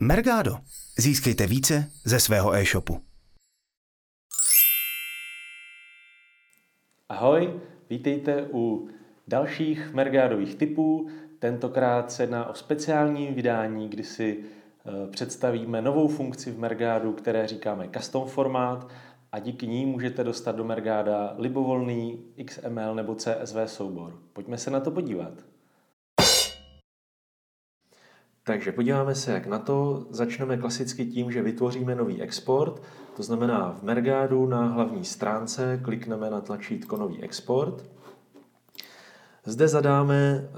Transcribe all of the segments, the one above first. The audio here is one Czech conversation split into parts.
Mergado. Získejte více ze svého e-shopu. Ahoj, vítejte u dalších Mergádových typů. Tentokrát se jedná o speciální vydání, kdy si eh, představíme novou funkci v Mergádu, které říkáme custom formát a díky ní můžete dostat do Mergáda libovolný XML nebo CSV soubor. Pojďme se na to podívat. Takže podíváme se, jak na to. Začneme klasicky tím, že vytvoříme nový export. To znamená v Mergádu na hlavní stránce klikneme na tlačítko Nový export. Zde zadáme eh,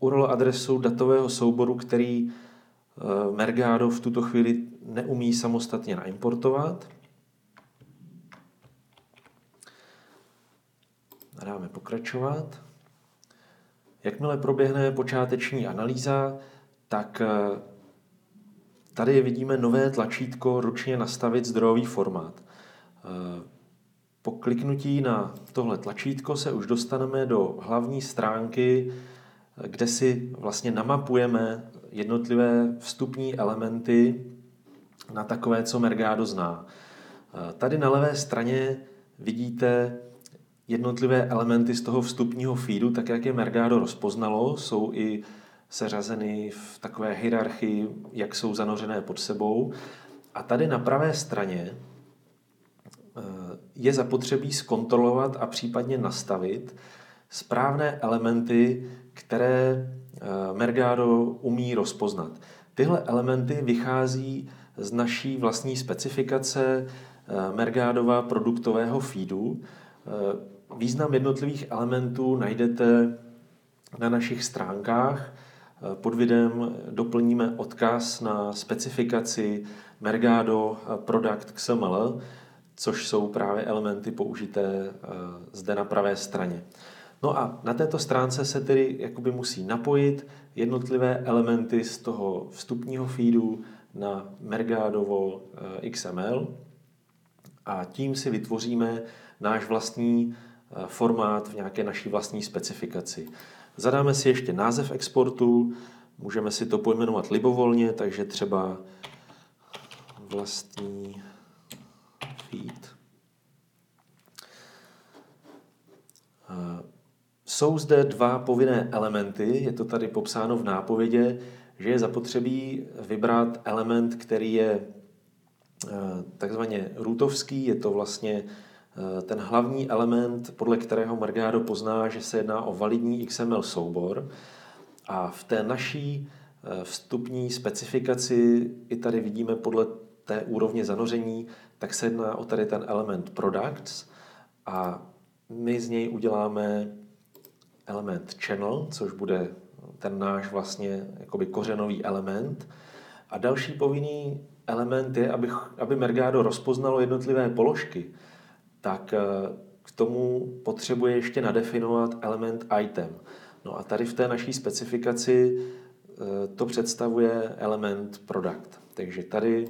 URL adresu datového souboru, který eh, Mergado v tuto chvíli neumí samostatně naimportovat. Dáme pokračovat. Jakmile proběhne počáteční analýza, tak eh, tady vidíme nové tlačítko ručně nastavit zdrojový formát. Eh, po kliknutí na tohle tlačítko se už dostaneme do hlavní stránky, eh, kde si vlastně namapujeme jednotlivé vstupní elementy na takové, co Mergado zná. Tady na levé straně vidíte jednotlivé elementy z toho vstupního feedu, tak jak je Mergado rozpoznalo, jsou i seřazeny v takové hierarchii, jak jsou zanořené pod sebou. A tady na pravé straně eh, je zapotřebí zkontrolovat a případně nastavit správné elementy, které eh, Mergado umí rozpoznat. Tyhle elementy vychází z naší vlastní specifikace eh, Mergádova produktového feedu. Význam jednotlivých elementů najdete na našich stránkách. Pod videem doplníme odkaz na specifikaci Mergado Product XML, což jsou právě elementy použité eh, zde na pravé straně. No a na této stránce se tedy jakoby musí napojit jednotlivé elementy z toho vstupního feedu na Mergadovo eh, XML a tím si vytvoříme náš vlastní eh, formát v nějaké naší vlastní specifikaci. Zadáme si ještě název exportu, můžeme si to pojmenovat libovolně, takže třeba vlastní feed. Jsou zde dva povinné elementy, je to tady popsáno v nápovědě, že je zapotřebí vybrat element, který je eh, takzvaně rootovský, je to vlastně Eh, ten hlavní element, podle kterého Mergado pozná, že se jedná o validní XML soubor. A v té naší eh, vstupní specifikaci i tady vidíme podle té úrovně zanoření, tak se jedná o tady ten element products a my z něj uděláme element channel, což bude ten náš vlastně jakoby kořenový element. A další povinný element je, aby, aby Mergado rozpoznalo jednotlivé položky tak eh, k tomu potřebuje ještě nadefinovat element item. No a tady v té naší specifikaci eh, to představuje element product. Takže tady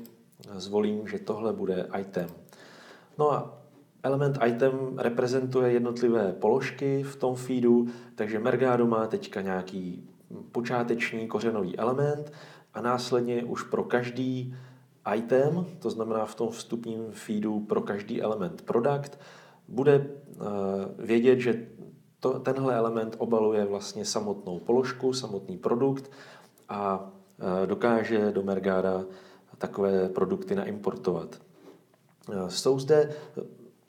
zvolím, že tohle bude item. No a element item reprezentuje jednotlivé položky v tom feedu, takže Mergado má teďka nějaký počáteční kořenový element a následně už pro každý item, to znamená v tom vstupním feedu pro každý element product, bude eh, vědět, že to, tenhle element obaluje vlastně samotnou položku, samotný produkt a eh, dokáže do Mergada takové produkty naimportovat. Eh, jsou zde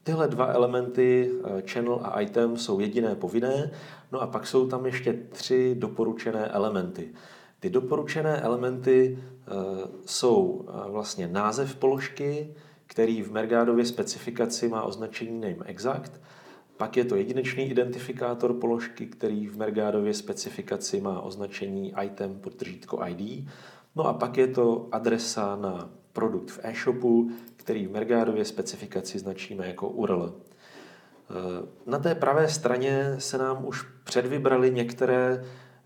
tyhle dva elementy, channel a item, jsou jediné povinné, no a pak jsou tam ještě tři doporučené elementy. Ty doporučené elementy eh, jsou eh, vlastně název položky, který v Mergádově specifikaci má označení name exact, pak je to jedinečný identifikátor položky, který v Mergádově specifikaci má označení item podtržítko ID. No a pak je to adresa na produkt v e-shopu, který v Mergádově specifikaci značíme jako URL. Eh, na té pravé straně se nám už předvybrali některé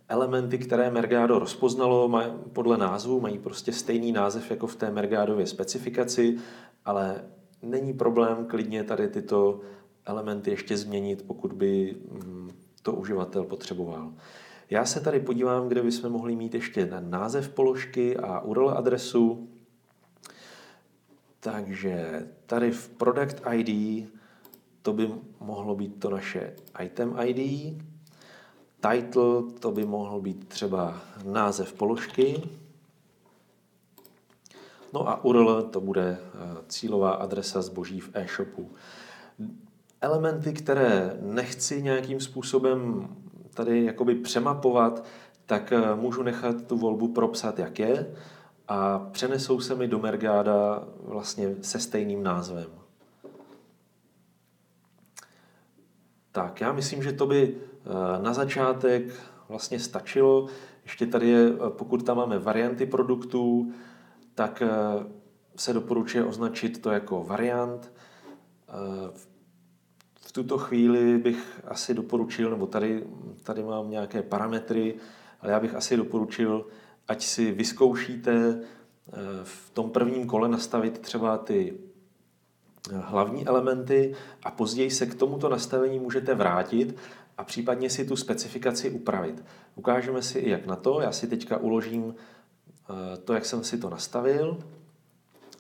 elementy, které Mergado rozpoznalo maj, podle názvu, mají prostě stejný název jako v té Mergadově specifikaci, ale není problém klidně tady tyto elementy ještě změnit, pokud by mm, to uživatel potřeboval. Já se tady podívám, kde bychom mohli mít ještě na název položky a URL adresu. Takže tady v Product ID to by mohlo být to naše item ID. Title to by mohlo být třeba název položky. No a URL to bude eh, cílová adresa zboží v e-shopu. Elementy, které nechci nějakým způsobem tady jakoby přemapovat, tak eh, můžu nechat tu volbu propsat, jak je a přenesou se mi do Mergáda vlastně se stejným názvem. Tak, já myslím, že to by na začátek vlastně stačilo. Ještě tady je, pokud tam máme varianty produktů, tak eh, se doporučuje označit to jako variant. Eh, v tuto chvíli bych asi doporučil, nebo tady, tady mám nějaké parametry, ale já bych asi doporučil, ať si vyzkoušíte eh, v tom prvním kole nastavit třeba ty hlavní elementy a později se k tomuto nastavení můžete vrátit a případně si tu specifikaci upravit. Ukážeme si i jak na to. Já si teďka uložím Eh, to, jak jsem si to nastavil.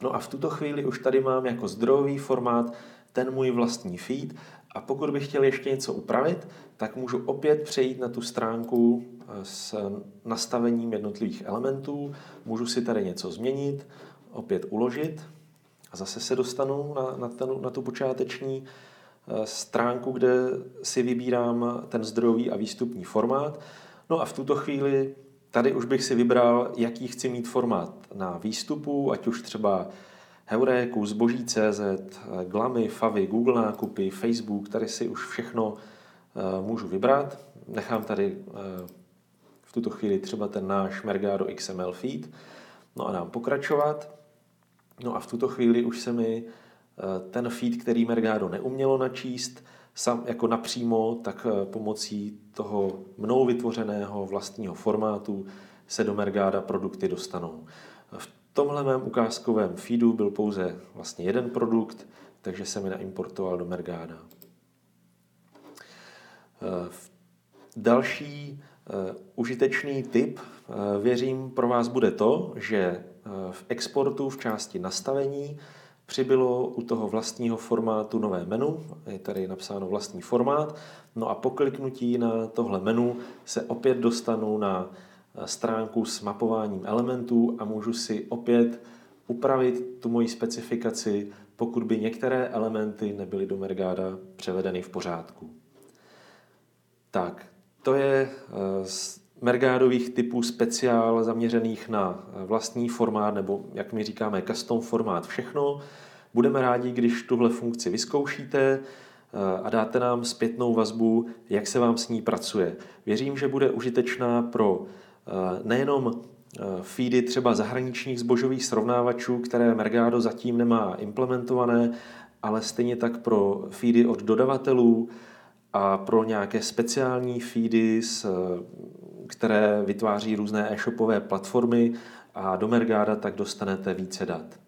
No a v tuto chvíli už tady mám jako zdrojový formát ten můj vlastní feed a pokud bych chtěl ještě něco upravit, tak můžu opět přejít na tu stránku eh, s nastavením jednotlivých elementů, můžu si tady něco změnit, opět uložit a zase se dostanu na, na, ten, na tu počáteční stránku, kde si vybírám ten zdrojový a výstupní formát. No a v tuto chvíli Tady už bych si vybral, jaký chci mít formát na výstupu, ať už třeba Heuréku, Zboží.cz, Glamy, Favy, Google nákupy, Facebook, tady si už všechno eh, můžu vybrat. Nechám tady eh, v tuto chvíli třeba ten náš Mergado XML feed. No a dám pokračovat. No a v tuto chvíli už se mi eh, ten feed, který Mergado neumělo načíst, sam jako napřímo, tak eh, pomocí toho mnou vytvořeného vlastního formátu se do Mergáda produkty dostanou. V tomhle mém ukázkovém feedu byl pouze vlastně jeden produkt, takže se mi naimportoval do Mergáda. Eh, další eh, užitečný tip, věřím, pro vás bude to, že v exportu v části nastavení přibylo u toho vlastního formátu nové menu, je tady napsáno vlastní formát, no a po kliknutí na tohle menu se opět dostanu na eh, stránku s mapováním elementů a můžu si opět upravit tu moji specifikaci, pokud by některé elementy nebyly do Mergáda převedeny v pořádku. Tak, to je eh, Mergádových typů speciál zaměřených na vlastní formát, nebo jak my říkáme, custom formát všechno. Budeme rádi, když tuhle funkci vyzkoušíte eh, a dáte nám zpětnou vazbu, jak se vám s ní pracuje. Věřím, že bude užitečná pro eh, nejenom eh, feedy třeba zahraničních zbožových srovnávačů, které Mergado zatím nemá implementované, ale stejně tak pro feedy od dodavatelů a pro nějaké speciální feedy, které vytváří různé e-shopové platformy a do Mergáda tak dostanete více dat.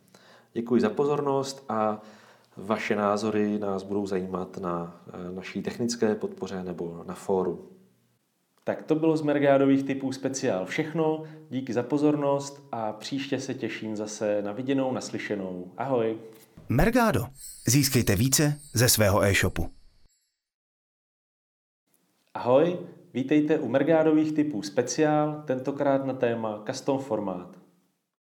Děkuji za pozornost a vaše názory nás budou zajímat na eh, naší technické podpoře nebo na fóru. Tak to bylo z Mergádových typů speciál všechno. Díky za pozornost a příště se těším zase na viděnou, naslyšenou. Ahoj. Mergado. Získejte více ze svého e-shopu. Ahoj, vítejte u Mergádových typů speciál, tentokrát na téma custom formát.